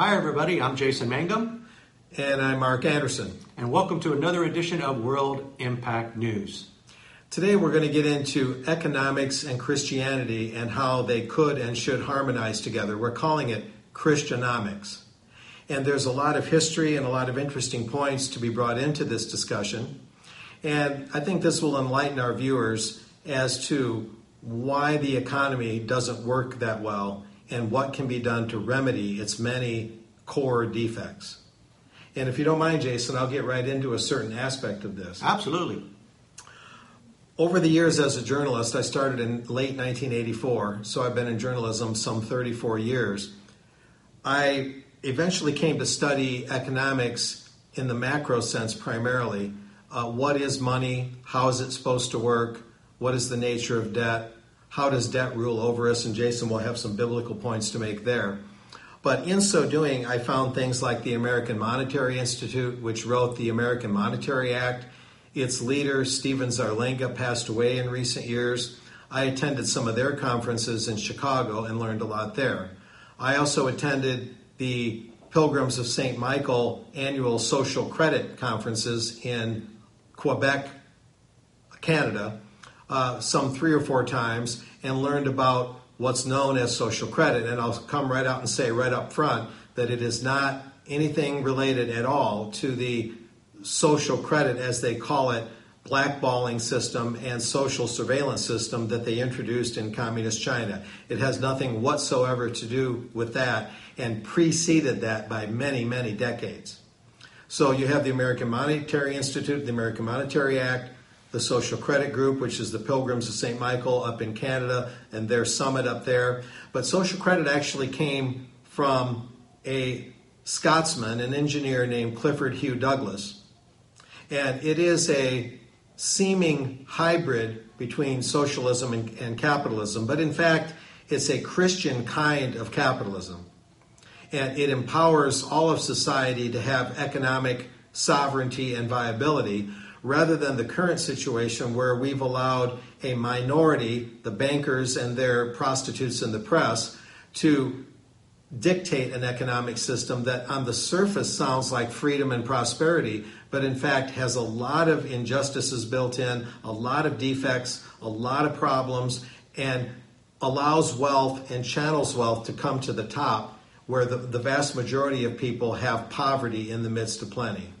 Hi, everybody. I'm Jason Mangum. And I'm Mark Anderson. And welcome to another edition of World Impact News. Today we're going to get into economics and Christianity and how they could and should harmonize together. We're calling it Christianomics. And there's a lot of history and a lot of interesting points to be brought into this discussion. And I think this will enlighten our viewers as to why the economy doesn't work that well and what can be done to remedy its many core defects. And if you don't mind, Jason, I'll get right into a certain aspect of this. Absolutely. Over the years as a journalist, I started in late 1984, so I've been in journalism some 34 years. I eventually came to study economics in the macro sense primarily. Uh, what is money? How is it supposed to work? What is the nature of debt? How does debt rule over us? And Jason will have some biblical points to make there. But in so doing, I found things like the American Monetary Institute, which wrote the American Monetary Act its leader, Stephen Zarlenga, passed away in recent years. I attended some of their conferences in Chicago and learned a lot there. I also attended the Pilgrims of St. Michael annual social credit conferences in Quebec, Canada, uh, some three or four times and learned about what's known as social credit. And I'll come right out and say right up front that it is not anything related at all to the social credit, as they call it, blackballing system and social surveillance system that they introduced in communist China. It has nothing whatsoever to do with that and preceded that by many, many decades. So you have the American Monetary Institute, the American Monetary Act, the Social Credit Group, which is the Pilgrims of St. Michael up in Canada, and their summit up there. But social credit actually came from a Scotsman, an engineer named Clifford Hugh Douglas and it is a seeming hybrid between socialism and, and capitalism, but in fact, it's a Christian kind of capitalism. And it empowers all of society to have economic sovereignty and viability rather than the current situation where we've allowed a minority, the bankers and their prostitutes in the press, to dictate an economic system that on the surface sounds like freedom and prosperity, but in fact has a lot of injustices built in, a lot of defects, a lot of problems, and allows wealth and channels wealth to come to the top where the, the vast majority of people have poverty in the midst of plenty.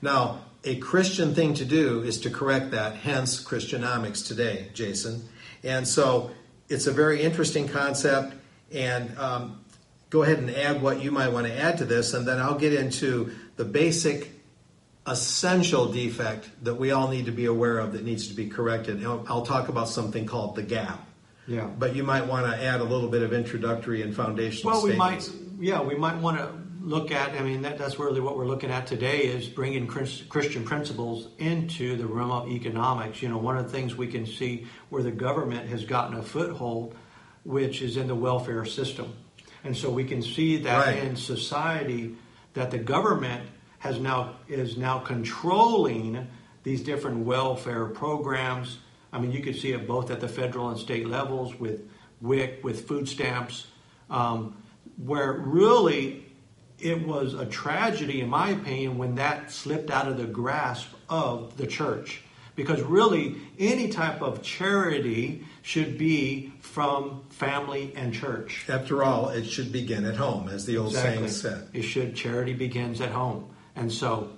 Now, a Christian thing to do is to correct that, hence Christianomics today, Jason. And so it's a very interesting concept, and um, go ahead and add what you might want to add to this, and then I'll get into the basic essential defect that we all need to be aware of that needs to be corrected. I'll, I'll talk about something called the gap. Yeah. But you might want to add a little bit of introductory and foundational. Well, we might. Yeah, we might want to look at. I mean, that, that's really what we're looking at today is bringing Christian principles into the realm of economics. You know, one of the things we can see where the government has gotten a foothold, which is in the welfare system, and so we can see that right. in society that the government has now is now controlling these different welfare programs. I mean, you could see it both at the federal and state levels with WIC, with food stamps, um, where really it was a tragedy, in my opinion, when that slipped out of the grasp of the church. Because really, any type of charity should be from family and church. After all, it should begin at home, as the old exactly. saying said. It should. Charity begins at home. And so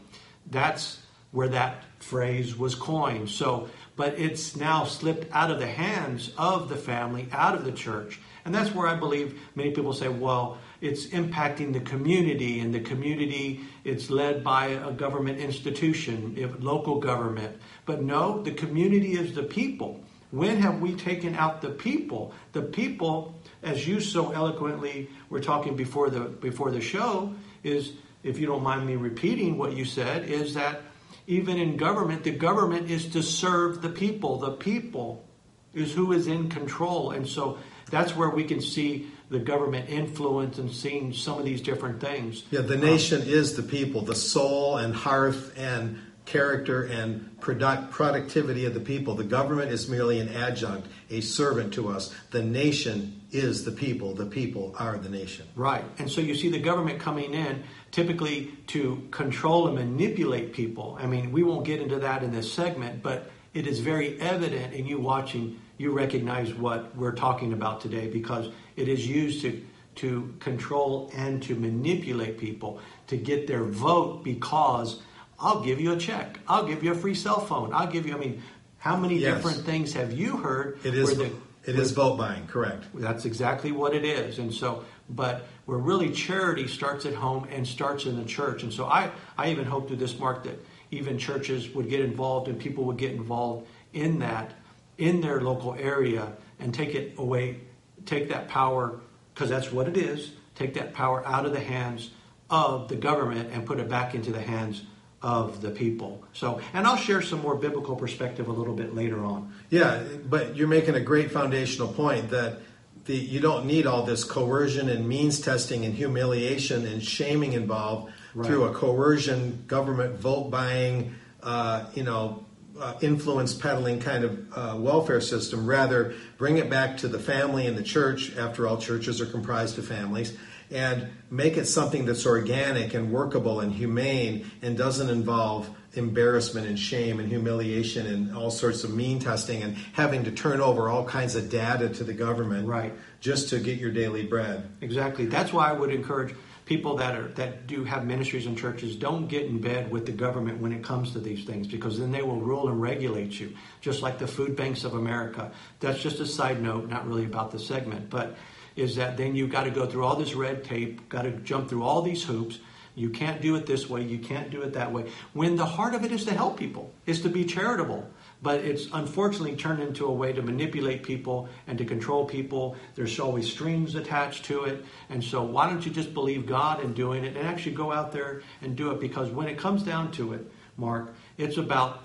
that's where that phrase was coined. So, but it's now slipped out of the hands of the family, out of the church. And that's where I believe many people say, well, it's impacting the community, and the community it's led by a government institution, local government. But no, the community is the people. When have we taken out the people? The people, as you so eloquently were talking before the before the show, is if you don't mind me repeating what you said, is that even in government, the government is to serve the people. The people is who is in control. And so that's where we can see the government influence and seeing some of these different things. Yeah, the nation um, is the people, the soul and hearth and character and product productivity of the people. The government is merely an adjunct, a servant to us. The nation is the people. The people are the nation. Right. And so you see the government coming in typically to control and manipulate people. I mean, we won't get into that in this segment, but it is very evident in you watching, you recognize what we're talking about today because it is used to to control and to manipulate people to get their vote because I'll give you a check. I'll give you a free cell phone. I'll give you. I mean, how many Yes. different things have you heard? It is. The, it is vote buying, correct. That's exactly what it is. And so, but where really charity starts at home and starts in the church. And so I, I even hope through this, Mark, that even churches would get involved and people would get involved in that in their local area and take it away, take that power, because that's what it is, take that power out of the hands of the government and put it back into the hands of the people. So, and I'll share some more biblical perspective a little bit later on. Yeah, but you're making a great foundational point that the you don't need all this coercion and means testing and humiliation and shaming involved Right. through a coercion, government vote buying, uh, you know, uh, influence peddling kind of uh, welfare system. Rather, bring it back to the family and the church. After all, churches are comprised of families. And make it something that's organic and workable and humane and doesn't involve embarrassment and shame and humiliation and all sorts of mean testing and having to turn over all kinds of data to the government Right. just to get your daily bread. Exactly. That's why I would encourage people that are that do have ministries and churches don't get in bed with the government when it comes to these things because then they will rule and regulate you just like the food banks of america. That's just a side note not really about the segment but is that then you've got to go through all this red tape got to jump through all these hoops. You can't do it this way. You can't do it that way. When the heart of it is to help people is to be charitable but it's unfortunately turned into a way to manipulate people and to control people. There's always strings attached to it. And so, why don't you just believe God in doing it and actually go out there and do it? Because when it comes down to it, Mark, it's about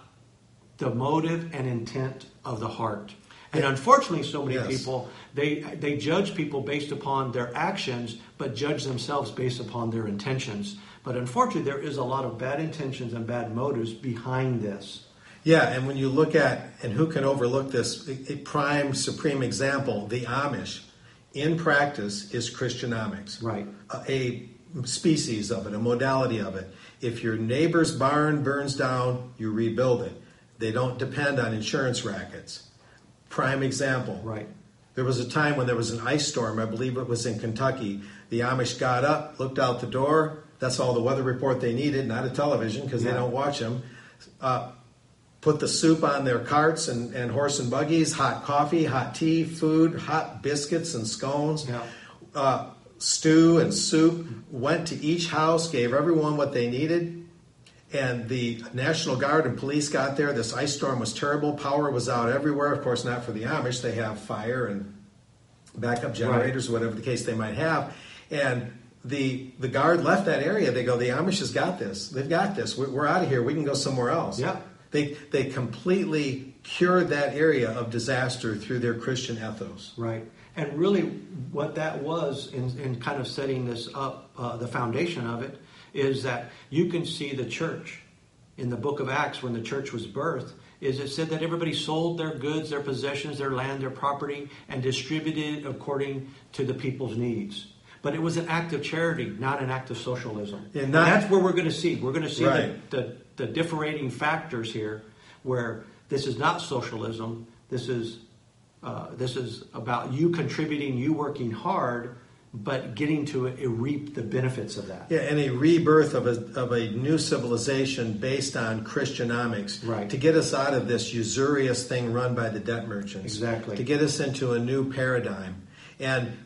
the motive and intent of the heart. And unfortunately, so many Yes. people they they judge people based upon their actions, but judge themselves based upon their intentions. But unfortunately, there is a lot of bad intentions and bad motives behind this. Yeah, and when you look at, and who can overlook this, a prime, supreme example, the Amish, in practice is Christianomics. Right. A, a species of it, a modality of it. If your neighbor's barn burns down, you rebuild it. They don't depend on insurance rackets. Prime example. Right. There was a time when there was an ice storm, I believe it was in Kentucky. The Amish got up, looked out the door. That's all the weather report they needed, not a television because Yeah. they don't watch them. Uh, put the soup on their carts and, and horse and buggies, hot coffee, hot tea, food, hot biscuits and scones, Yeah. uh, stew and soup. Went to each house, gave everyone what they needed. And the National Guard and police got there. This ice storm was terrible. Power was out everywhere. Of course, not for the Amish. They have fire and backup generators, whatever the case they might have. And the the guard left that area. They go, the Amish has got this. They've got this. We're, we're out of here. We can go somewhere else. Yeah. They they completely cured that area of disaster through their Christian ethos. Right. And really, what that was in, in kind of setting this up, uh, the foundation of it, is that you can see the church in the book of Acts when the church was birthed. Is it said that everybody sold their goods, their possessions, their land, their property, and distributed it according to the people's needs. But it was an act of charity, not an act of socialism. And not- that's where we're going to see. We're going to see Right. the, the, the differentiating factors here, where this is not socialism. This is uh, this is about you contributing, you working hard, but getting to reap the benefits of that. Yeah, and a rebirth of a, of a new civilization based on Christianomics. Right. To get us out of this usurious thing run by the debt merchants. Exactly. To get us into a new paradigm. And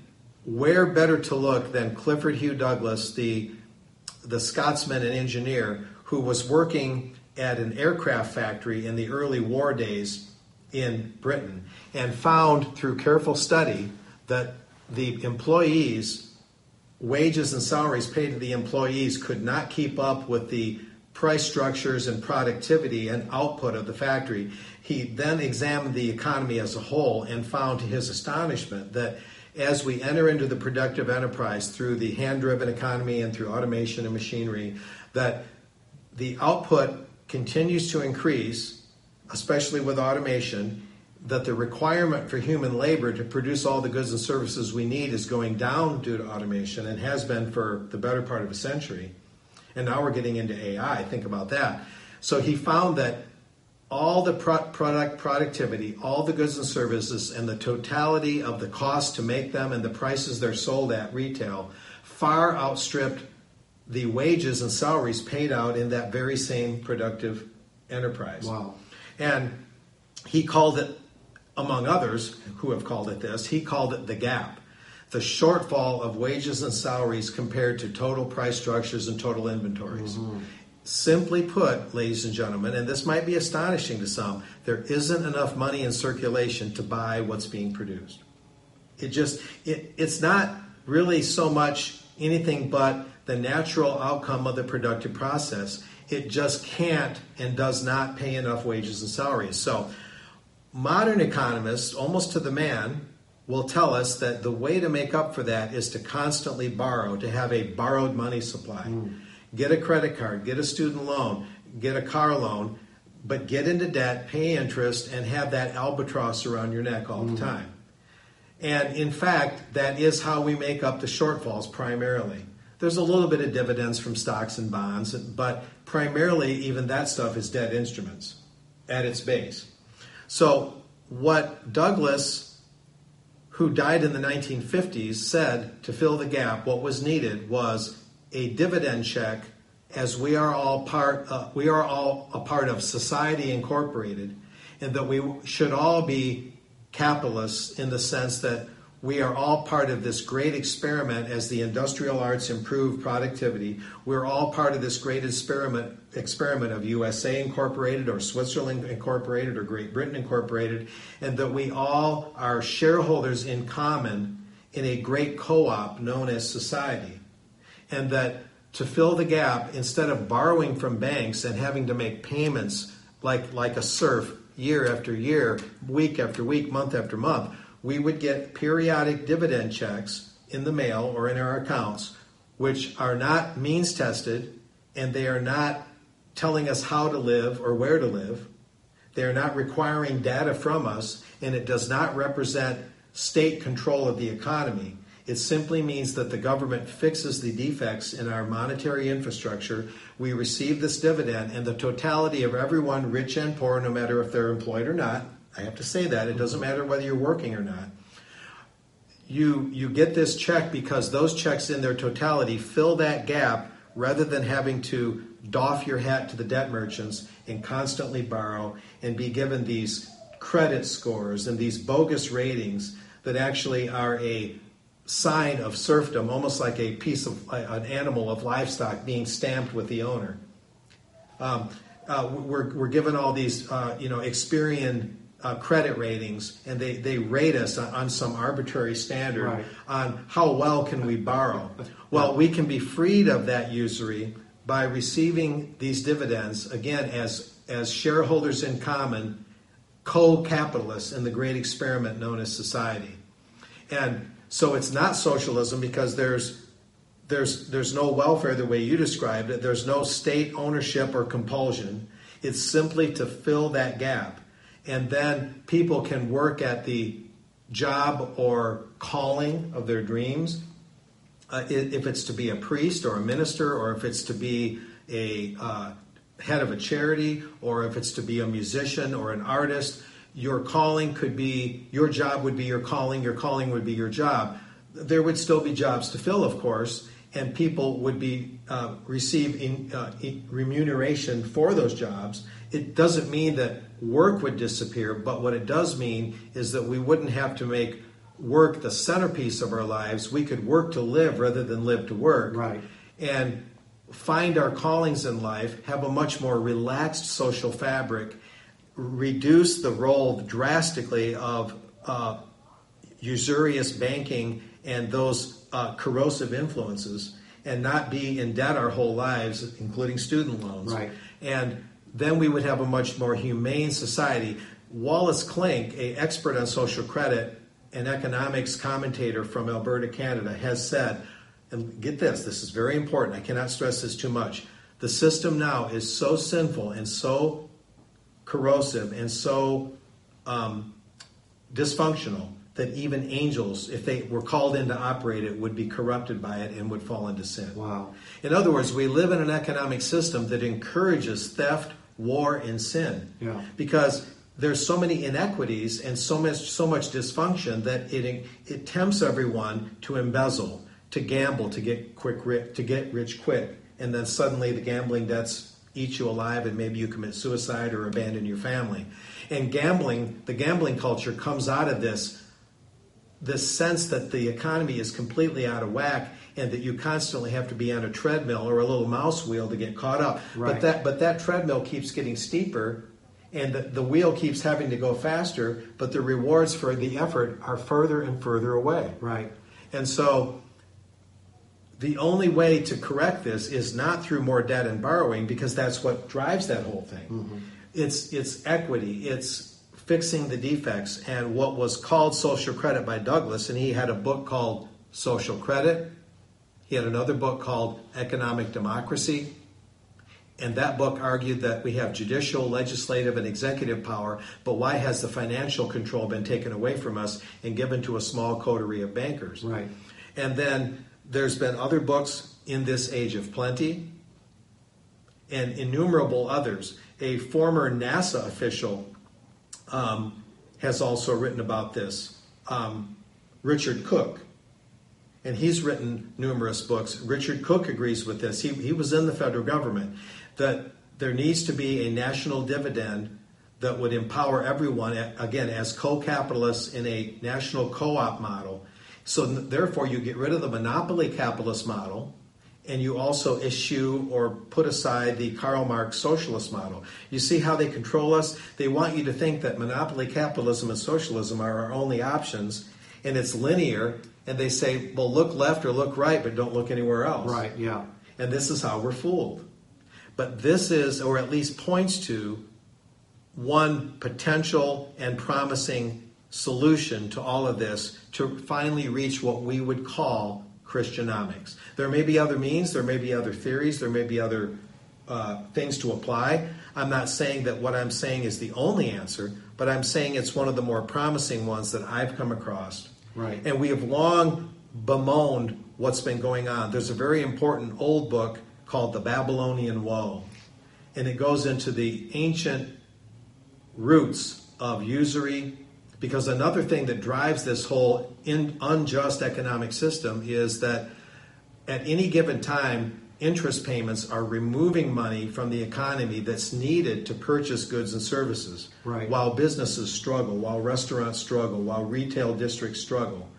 where better to look than Clifford Hugh Douglas, the, the Scotsman and engineer who was working at an aircraft factory in the early war days in Britain and found through careful study that the employees wages and salaries paid to the employees could not keep up with the price structures and productivity and output of the factory. He then examined the economy as a whole and found to his astonishment that as we enter into the productive enterprise through the hand driven economy and through automation and machinery, that the output continues to increase, especially with automation, that the requirement for human labor to produce all the goods and services we need is going down due to automation and has been for the better part of a century. And now we're getting into AI. Think about that. So he found that all the pro- product productivity, all the goods and services, and the totality of the cost to make them and the prices they're sold at retail far outstripped the wages and salaries paid out in that very same productive enterprise. Wow. And he called it, among others who have called it this, he called it the gap. The shortfall of wages and salaries compared to total price structures and total inventories. Mm-hmm. Simply put, ladies and gentlemen, and this might be astonishing to some, there isn't enough money in circulation to buy what's being produced. It just, it, it's not really so much anything but the natural outcome of the productive process. It just can't and does not pay enough wages and salaries. So, modern economists, almost to the man, will tell us that the way to make up for that is to constantly borrow, to have a borrowed money supply. Mm. Get a credit card, get a student loan, get a car loan, but get into debt, pay interest, and have that albatross around your neck all mm. the time. And in fact, that is how we make up the shortfalls primarily. There's a little bit of dividends from stocks and bonds, but primarily, even that stuff is debt instruments at its base. So, what Douglas, who died in the 1950s, said to fill the gap, what was needed was a dividend check as we are all part uh, we are all a part of society incorporated and that we should all be capitalists in the sense that we are all part of this great experiment as the industrial arts improve productivity. We're all part of this great experiment experiment of USA Incorporated or Switzerland Incorporated or Great Britain Incorporated, and that we all are shareholders in common in a great co-op known as society. And that to fill the gap, instead of borrowing from banks and having to make payments like, like a serf year after year, week after week, month after month, we would get periodic dividend checks in the mail or in our accounts, which are not means tested and they are not telling us how to live or where to live. They are not requiring data from us, and it does not represent state control of the economy. It simply means that the government fixes the defects in our monetary infrastructure. We receive this dividend, and the totality of everyone, rich and poor, no matter if they're employed or not, I have to say that. It doesn't matter whether you're working or not. You, you get this check because those checks in their totality fill that gap rather than having to doff your hat to the debt merchants and constantly borrow and be given these credit scores and these bogus ratings that actually are a sign of serfdom, almost like a piece of an animal of livestock being stamped with the owner. Um, uh, we're, we're given all these, uh, you know, Experian uh, credit ratings and they, they rate us on, on some arbitrary standard right. on how well can we borrow. Well, we can be freed of that usury by receiving these dividends again as as shareholders in common, co-capitalists in the great experiment known as society. And so it's not socialism because there's there's there's no welfare the way you described it. There's no state ownership or compulsion. It's simply to fill that gap and then people can work at the job or calling of their dreams. Uh, if it's to be a priest or a minister, or if it's to be a uh, head of a charity, or if it's to be a musician or an artist, your calling could be your job would be your calling, your calling would be your job. There would still be jobs to fill, of course, and people would be uh, receive uh, remuneration for those jobs. It doesn't mean that work would disappear, but what it does mean is that we wouldn't have to make work the centerpiece of our lives. We could work to live rather than live to work. Right. And find our callings in life, have a much more relaxed social fabric, reduce the role drastically of uh, usurious banking and those uh, corrosive influences, and not be in debt our whole lives, including student loans. Right. And then we would have a much more humane society. Wallace Klinck, a expert on social credit and economics commentator from Alberta, Canada, has said, and get this, this is very important, I cannot stress this too much. The system now is so sinful and so corrosive and so um, dysfunctional that even angels, if they were called in to operate it, would be corrupted by it and would fall into sin. Wow. In other words, we live in an economic system that encourages theft, war, and sin. Yeah. Because there's so many inequities and so much so much dysfunction that it it tempts everyone to embezzle, to gamble, to get quick ri- to get rich quick, and then suddenly the gambling debts eat you alive, and maybe you commit suicide or abandon your family. And gambling, the gambling culture comes out of this this sense that the economy is completely out of whack and that you constantly have to be on a treadmill or a little mouse wheel to get caught up. Right. But that but that treadmill keeps getting steeper and the, the wheel keeps having to go faster, but the rewards for the effort are further and further away. Right. And so the only way to correct this is not through more debt and borrowing because that's what drives that whole thing. Mm-hmm. It's it's equity, it's fixing the defects and what was called social credit by Douglas and he had a book called Social Credit. He had another book called Economic Democracy. And that book argued that we have judicial, legislative, and executive power, but why has the financial control been taken away from us and given to a small coterie of bankers? Right. And then there's been other books in this age of plenty and innumerable others. A former NASA official um, has also written about this, um, Richard Cook. And he's written numerous books. Richard Cook agrees with this. He, he was in the federal government that there needs to be a national dividend that would empower everyone, again, as co capitalists in a national co op model. So, therefore, you get rid of the monopoly capitalist model and you also issue or put aside the Karl Marx socialist model. You see how they control us? They want you to think that monopoly capitalism and socialism are our only options, and it's linear, and they say, well, look left or look right, but don't look anywhere else. Right. Yeah. And this is how we're fooled. But this is, or at least points to, one potential and promising solution to all of this to finally reach what we would call Christianomics. There may be other means, there may be other theories, there may be other uh, things to apply. I'm not saying that what I'm saying is the only answer, but I'm saying it's one of the more promising ones that I've come across. Right. And we have long bemoaned what's been going on. There's a very important old book called The Babylonian Woe, and it goes into the ancient roots of usury, because another thing that drives this whole in, unjust economic system is that at any given time, interest payments are removing money from the economy that's needed to purchase goods and services. Right. While businesses struggle, while restaurants struggle, while retail districts struggle.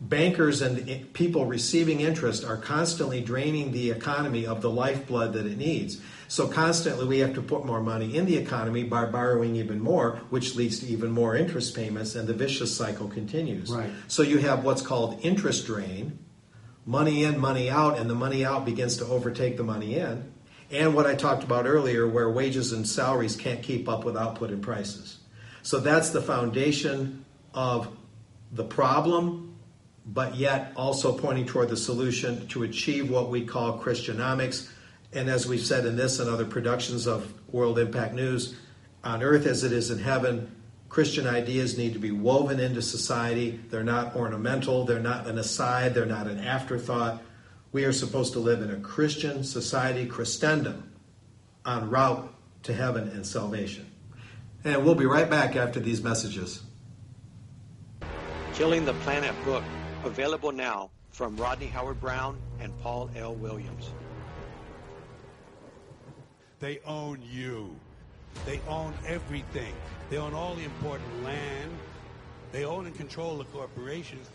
Bankers and people receiving interest are constantly draining the economy of the lifeblood that it needs. So constantly we have to put more money in the economy by borrowing even more, which leads to even more interest payments, and the vicious cycle continues. Right. So you have what's called interest drain, money in, money out, and the money out begins to overtake the money in. And what I talked about earlier, where wages and salaries can't keep up with output and prices. So that's the foundation of the problem, but yet also pointing toward the solution to achieve what we call Christianomics. And as we've said in this and other productions of World Impact News, on earth as it is in heaven, Christian ideas need to be woven into society. They're not ornamental, they're not an aside, they're not an afterthought. We are supposed to live in a Christian society, Christendom, en route to heaven and salvation. And we'll be right back after these messages. Killing the Planet book, available now from Rodney Howard-Browne and Paul L. Williams. They own you. They own everything. They own all the important land. They own and control the corporations.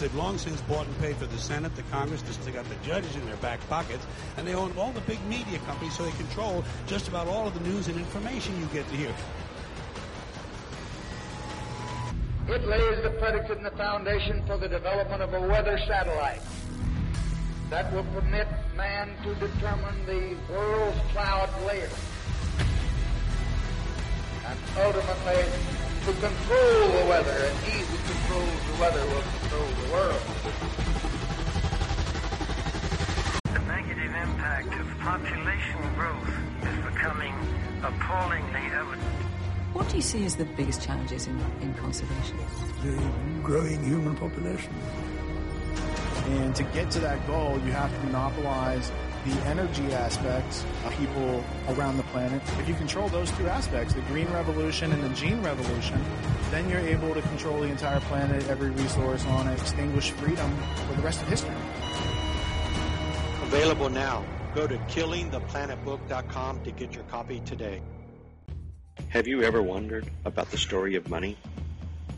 They've long since bought and paid for the Senate, the Congress, they got the judges in their back pockets, and they own all the big media companies, so they control just about all of the news and information you get to hear. It lays the predicate and the foundation for the development of a weather satellite that will permit man to determine the world's cloud layer ultimately to control the weather, and he who controls the weather will control the world. Thank you, negative impact of population growth is becoming appallingly evident. What do you see as the biggest challenges in, in conservation? The growing human population. And to get to that goal, you have to monopolize the energy aspects of people around the planet. If you control those two aspects, the green revolution and the gene revolution, then you're able to control the entire planet, every resource on it, extinguish freedom for the rest of history. Available now. Go to killingtheplanetbook.com to get your copy today. Have you ever wondered about the story of money?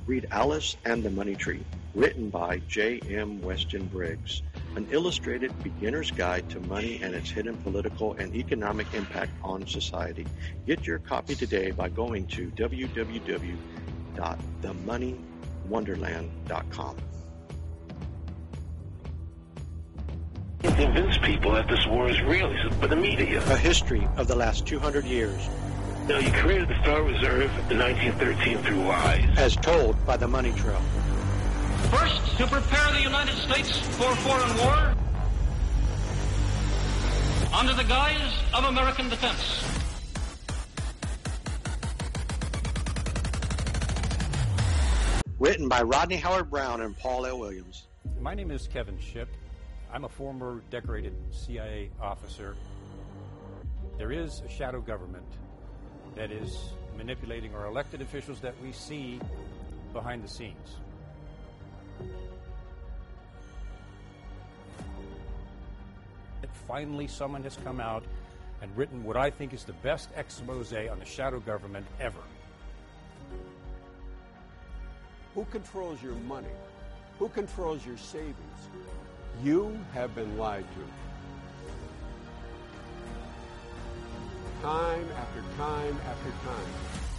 Read Alice and the Money Tree, written by J.M. Weston Briggs, an illustrated beginner's guide to money and its hidden political and economic impact on society. Get your copy today by going to www.themoneywonderland.com. convince people that this war is real, but the media. A history of the last 200 years. Now, you created the Federal Reserve in 1913 through lies. As told by the money trail. First, to prepare the United States for foreign war under the guise of American defense. Written by Rodney Howard-Browne and Paul L. Williams. My name is Kevin Shipp. I'm a former decorated CIA officer. There is a shadow government that is manipulating our elected officials that we see behind the scenes. Finally, someone has come out and written what I think is the best expose on the shadow government ever. Who controls your money? Who controls your savings? You have been lied to. Time after time after time.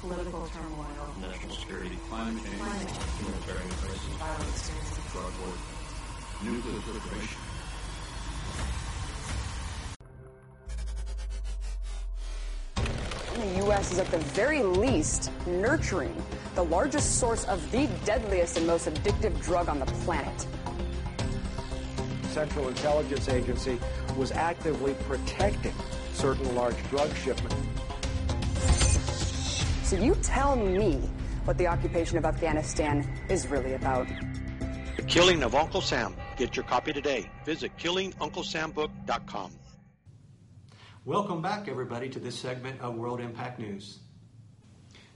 Political turmoil, national security, climate change, military crisis, violence, drug war, nuclear proliferation. The U.S. is at the very least nurturing the largest source of the deadliest and most addictive drug on the planet. Central Intelligence Agency was actively protecting certain large drug shipments. So you tell me what the occupation of Afghanistan is really about. The Killing of Uncle Sam. Get your copy today. Visit killingunclesambook.com. Welcome back, everybody, to this segment of World Impact News.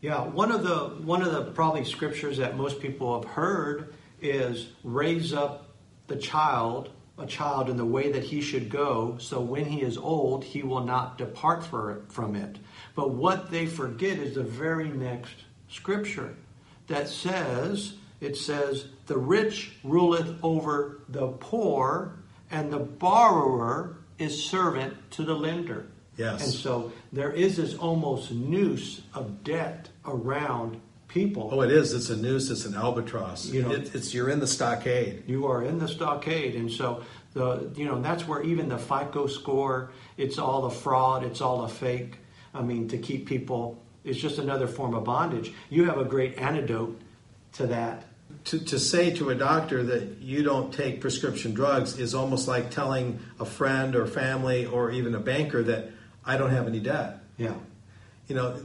Yeah, one of the one of the probably scriptures that most people have heard is raise up the child, a child in the way that he should go, so when he is old, he will not depart from it. But what they forget is the very next scripture that says, it says, the rich ruleth over the poor, and the borrower is servant to the lender. Yes. And so there is this almost noose of debt around people. Oh, it is. It's a noose. It's an albatross. You know, it, it's you're in the stockade. You are in the stockade, and so the you know that's where even the FICO score. It's all a fraud. It's all a fake. I mean, to keep people. It's just another form of bondage. You have a great antidote to that. To, to say to a doctor that you don't take prescription drugs is almost like telling a friend or family or even a banker that I don't have any debt. Yeah. You know,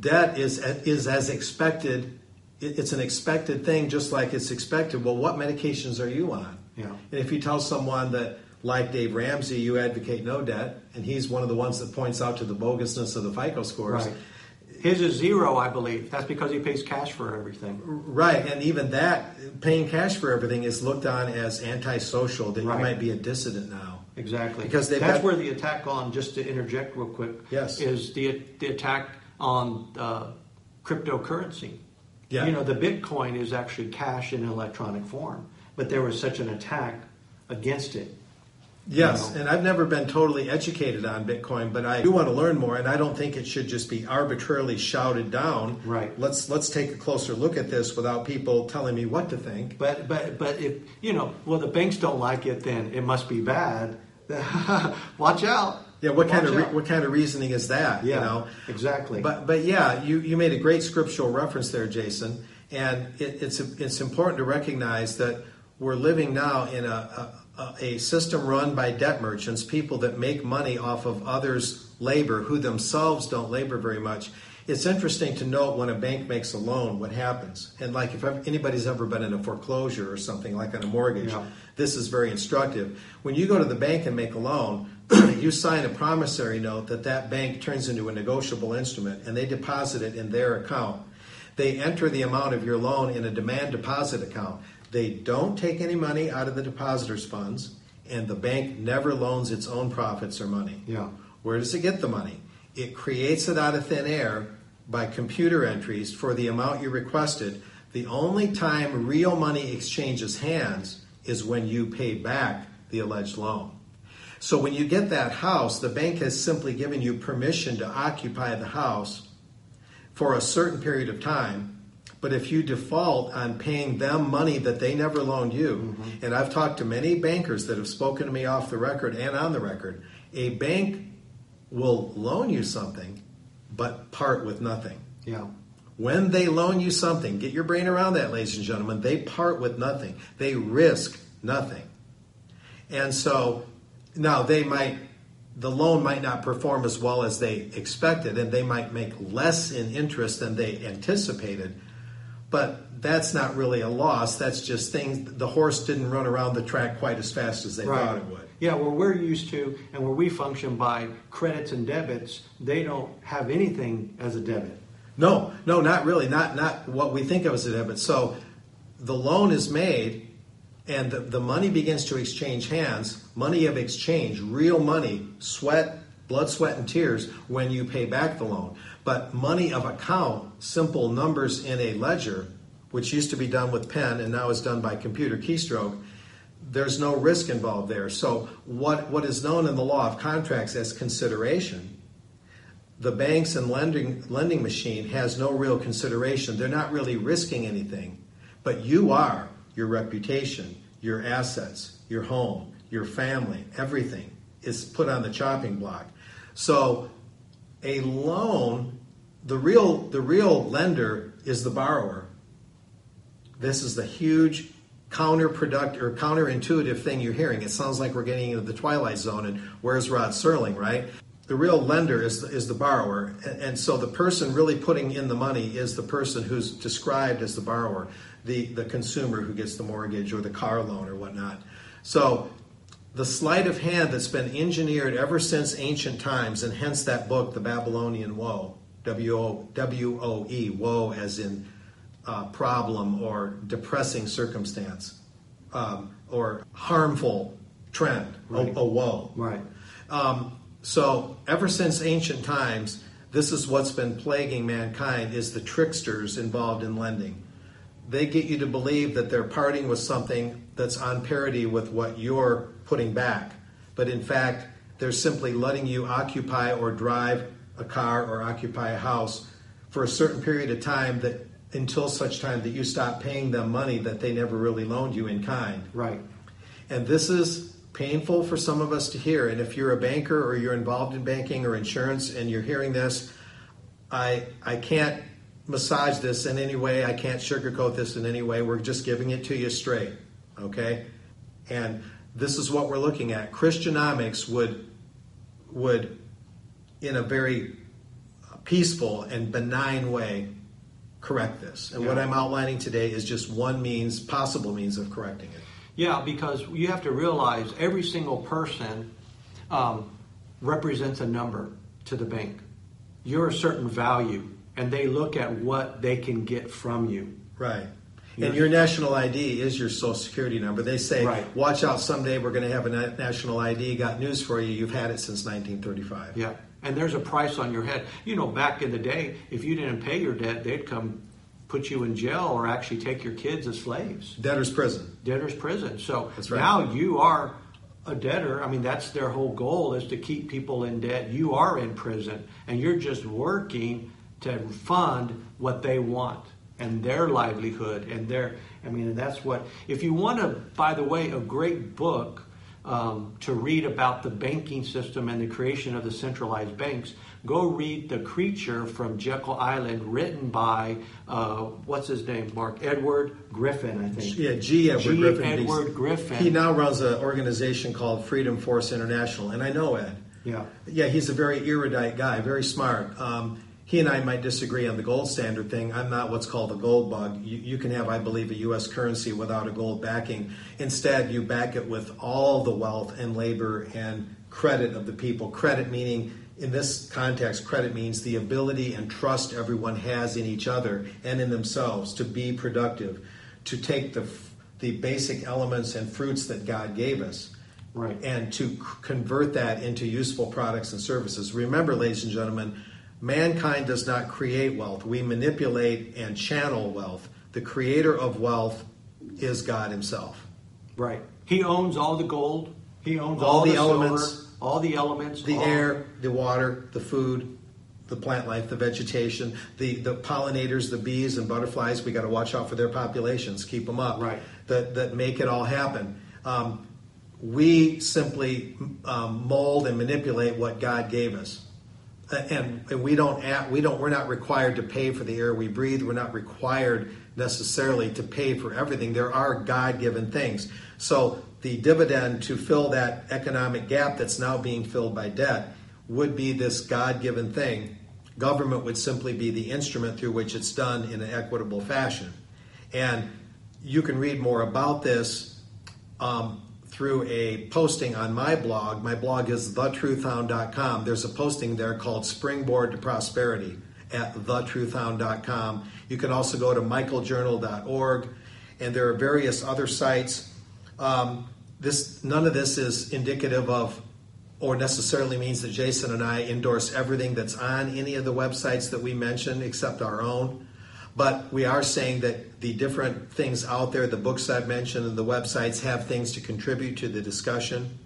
debt is is as expected. It's an expected thing, just like it's expected. Well, what medications are you on? Yeah. And if you tell someone that, like Dave Ramsey, you advocate no debt, and he's one of the ones that points out to the bogusness of the FICO scores. Right. His is zero, I believe. That's because he pays cash for everything. Right, and even that, paying cash for everything is looked on as antisocial, that Right. you might be a dissident now. Exactly. Because that's got- where the attack on, just to interject real quick, Yes. is the the attack on uh, cryptocurrency. Yeah. You know, the Bitcoin is actually cash in electronic form, but there was such an attack against it. Yes, You know? and I've never been totally educated on Bitcoin, but I do want to learn more, and I don't think it should just be arbitrarily shouted down. Right. Let's let's take a closer look at this without people telling me what to think. But but but if you know, well, the banks don't like it, then it must be bad. Watch out. Yeah, what kind of re- what kind of reasoning is that? Yeah, you know, exactly. But but yeah, you, you made a great scriptural reference there, Jason, and it, it's it's important to recognize that we're living now in a, a, a system run by debt merchants, people that make money off of others' labor who themselves don't labor very much. It's interesting to note when a bank makes a loan, what happens. And like if anybody's ever been in a foreclosure or something like on a mortgage, Yeah. this is very instructive. When you go to the bank and make a loan, you sign a promissory note that that bank turns into a negotiable instrument and they deposit it in their account. They enter the amount of your loan in a demand deposit account. They don't take any money out of the depositor's funds, and the bank never loans its own profits or money. Yeah. Where does it get the money? It creates it out of thin air by computer entries for the amount you requested. The only time real money exchanges hands is when you pay back the alleged loan. So when you get that house, the bank has simply given you permission to occupy the house for a certain period of time. But if you default on paying them money that they never loaned you, mm-hmm. and I've talked to many bankers that have spoken to me off the record and on the record, a bank will loan you something but part with nothing. Yeah. When they loan you something, get your brain around that, ladies and gentlemen, they part with nothing. They risk nothing. And so now they might, the loan might not perform as well as they expected, and they might make less in interest than they anticipated. But that's not really a loss. That's just things, the horse didn't run around the track quite as fast as they thought it would. Yeah, where we're used to and where we function by credits and debits, they don't have anything as a debit. No, no, not really. Not not what we think of as a debit. So the loan is made and the, the money begins to exchange hands, money of exchange, real money, sweat, blood, sweat, and tears when you pay back the loan. But money of account, simple numbers in a ledger, which used to be done with pen and now is done by computer keystroke, there's no risk involved there. So what, what is known in the law of contracts as consideration the banks and lending lending machine has no real consideration. They're not really risking anything, but you are your reputation, your assets, your home, your family, everything is put on the chopping block. So a loan, the real the real lender is the borrower. This is the huge counterproductive or counterintuitive thing you're hearing. It sounds like we're getting into the twilight zone and where's Rod Serling, right? the real lender is the, is the borrower, and, and, so the person really putting in the money is the person who's described as the borrower, the the consumer who gets the mortgage or the car loan or whatnot. So the sleight of hand that's been engineered ever since ancient times, and hence that book, The Babylonian Woe, W O W O E, woe as in uh, problem or depressing circumstance um, or harmful trend, Right. a, a woe. Right. Um, so ever since ancient times, this is what's been plaguing mankind is the tricksters involved in lending. They get you to believe that they're parting with something that's on parity with what you're putting back. But in fact, they're simply letting you occupy or drive a car or occupy a house for a certain period of time that until such time that you stop paying them money that they never really loaned you in kind. Right. And this is painful for some of us to hear. And if you're a banker or you're involved in banking or insurance and you're hearing this, I I can't massage this in any way. I can't sugarcoat this in any way. We're just giving it to you straight. Okay? And this is what we're looking at. Christianomics would would in a very peaceful and benign way correct this. And what I'm outlining today is just one means, possible means of correcting it. Yeah, because you have to realize every single person um, represents a number to the bank. You're a certain value, and they look at what they can get from you. Right. And your national ID is your social security number. They say, Right. watch out, someday we're going to have a national ID. Got news for you. You've had it since 1935. Yeah, and there's a price on your head. You know, back in the day, if you didn't pay your debt, they'd come put you in jail or actually take your kids as slaves. Debtor's prison. Debtor's prison. So right. now you are a debtor. I mean, that's their whole goal is to keep people in debt. You are in prison, and you're just working to fund what they want and their livelihood and their. I mean that's what. If you want to, by the way, a great book um, to read about the banking system and the creation of the centralized banks, go read The Creature from Jekyll Island, written by, uh, what's his name, Mark? Edward Griffin, I think. Yeah, G. Edward G. Griffin. Edward Griffin. He now runs an organization called Freedom Force International, and I know Ed. Yeah. Yeah, he's a very erudite guy, very smart. Um, he and I might disagree on the gold standard thing. I'm not what's called a gold bug. You, you can have, I believe, a U.S. currency without a gold backing. Instead, you back it with all the wealth and labor and credit of the people. Credit meaning, in this context, credit means the ability and trust everyone has in each other and in themselves to be productive, to take the the basic elements and fruits that God gave us Right. and to convert that into useful products and services. Remember, ladies and gentlemen, mankind does not create wealth. We manipulate and channel wealth. The creator of wealth is God Himself. Right. He owns all the gold. He owns All all, the the, elements. silver, all the elements, The all- air, the water, the food, the plant life, the vegetation, the, the pollinators, the bees and butterflies. We got to watch out for their populations, keep them up. Right. That, that make it all happen. Um, we simply um, mold and manipulate what God gave us. And, and we don't act, we don't we're not required to pay for the air we breathe. We're not required necessarily to pay for everything. There are God-given things. So the dividend to fill that economic gap that's now being filled by debt would be this God-given thing. Government would simply be the instrument through which it's done in an equitable fashion. And you can read more about this um, through a posting on my blog. My blog is thetruthhound.com. There's a posting there called Springboard to Prosperity at thetruthhound.com. You can also go to michaeljournal.org, and there are various other sites. Um, this none of this is indicative of or necessarily means that Jason and I endorse everything that's on any of the websites that we mention except our own. But we are saying that the different things out there, the books I've mentioned and the websites, have things to contribute to the discussion.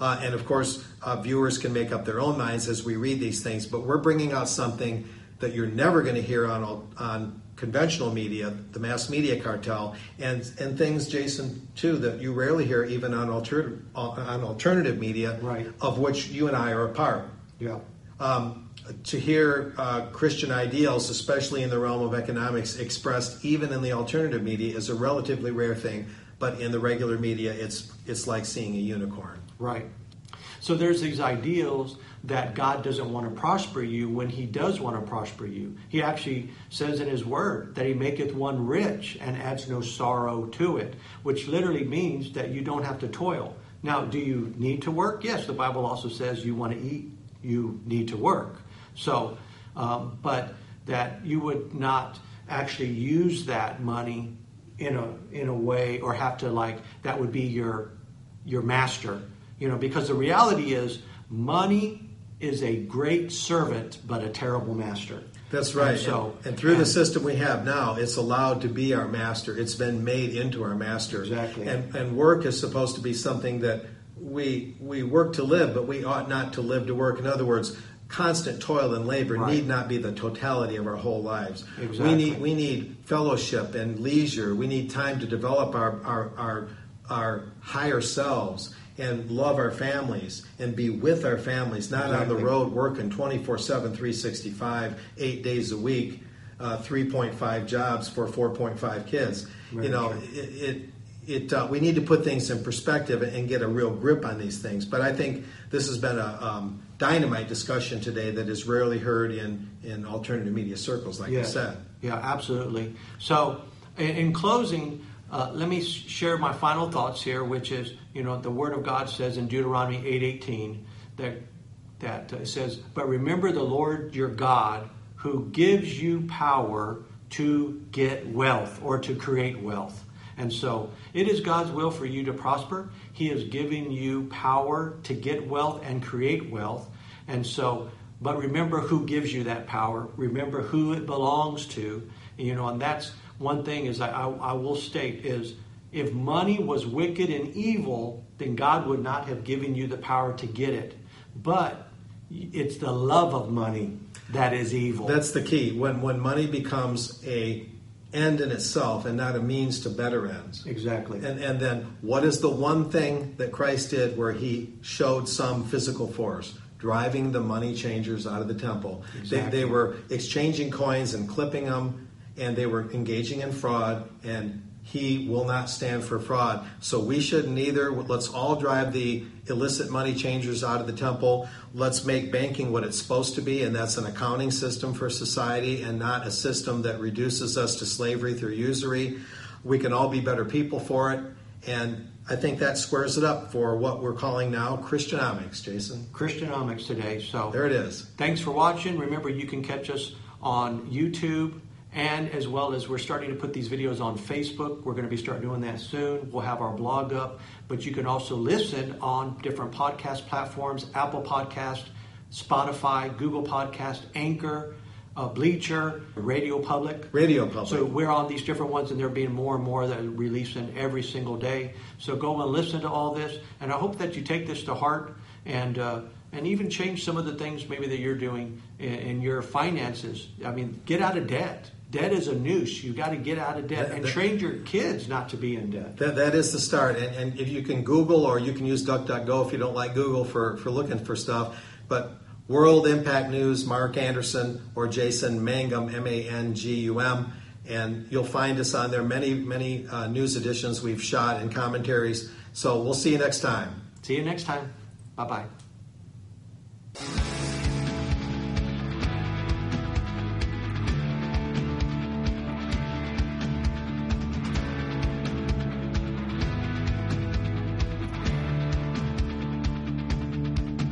Uh, and of course, uh, viewers can make up their own minds as we read these things. But we're bringing out something that you're never going to hear on on conventional media, the mass media cartel, and and things, Jason, too, that you rarely hear even on alternative on alternative media, Right. of which you and I are a part Yeah. um, to hear uh, Christian ideals, especially in the realm of economics, expressed even in the alternative media is a relatively rare thing. But in the regular media, it's it's like seeing a unicorn. Right. So there's these ideals that God doesn't want to prosper you when He does want to prosper you. He actually says in His Word that He maketh one rich and adds no sorrow to it, which literally means that you don't have to toil. Now, do you need to work? Yes, the Bible also says you want to eat, you need to work. So, um, but that you would not actually use that money in a in a way or have to like that would be your your master you know because the reality is money is a great servant but a terrible master That's right. and so and, through the system we have now, it's allowed to be our master. It's been made into our master. Exactly. And, and work is supposed to be something that we we work to live, but we ought not to live to work. In other words, constant toil and labor Right. need not be the totality of our whole lives. Exactly. We need we need fellowship and leisure. We need time to develop our our our, our higher selves and love our families and be with our families, not on the road working 24 7, 365, eight days a week, uh, 3.5 jobs for 4.5 kids. Very you know, it, it, it uh, we need to put things in perspective and get a real grip on these things. But I think this has been a um, dynamite discussion today that is rarely heard in, in alternative media circles, like you said. Yeah, absolutely. So, in, in closing, uh, let me share my final thoughts here, which is, you know, the Word of God says in Deuteronomy eight eighteen that that uh, says, "But remember the Lord your God, who gives you power to get wealth or to create wealth." And so, it is God's will for you to prosper. He is giving you power to get wealth and create wealth. And so, but remember who gives you that power. Remember who it belongs to. You know, and that's one thing is I, I, I will state is if money was wicked and evil, then God would not have given you the power to get it. But it's the love of money that is evil. That's the key. When when money becomes a end in itself and not a means to better ends. Exactly. And, and then what is the one thing that Christ did where he showed some physical force? Driving the money changers out of the temple. Exactly. They, they were exchanging coins and clipping them, and they were engaging in fraud, and he will not stand for fraud. So we should neither, let's all drive the illicit money changers out of the temple. Let's make banking what it's supposed to be, and that's an accounting system for society and not a system that reduces us to slavery through usury. We can all be better people for it. And I think that squares it up for what we're calling now Christianomics, Jason. Christianomics today. So there it is. Thanks for watching. Remember, you can catch us on YouTube and as well as we're starting to put these videos on Facebook. We're going to be starting doing that soon. We'll have our blog up, but you can also listen on different podcast platforms Apple Podcast, Spotify, Google Podcast, Anchor. Uh, Breaker, Radio Public. Radio Public. So we're on these different ones, and there are being more and more that are releasing every single day. So go and listen to all this, and I hope that you take this to heart and uh, and even change some of the things maybe that you're doing in, in your finances. I mean, get out of debt. Debt is a noose. You got to get out of debt That- and that- train your kids not to be in debt. That, that is the start. And, and if you can Google or you can use DuckDuckGo if you don't like Google for, for looking for stuff. But World Impact News, Mark Anderson or Jason Mangum, M A N G U M. And you'll find us on there. Many, many uh, news editions we've shot and commentaries. So we'll see you next time. See you next time. Bye bye.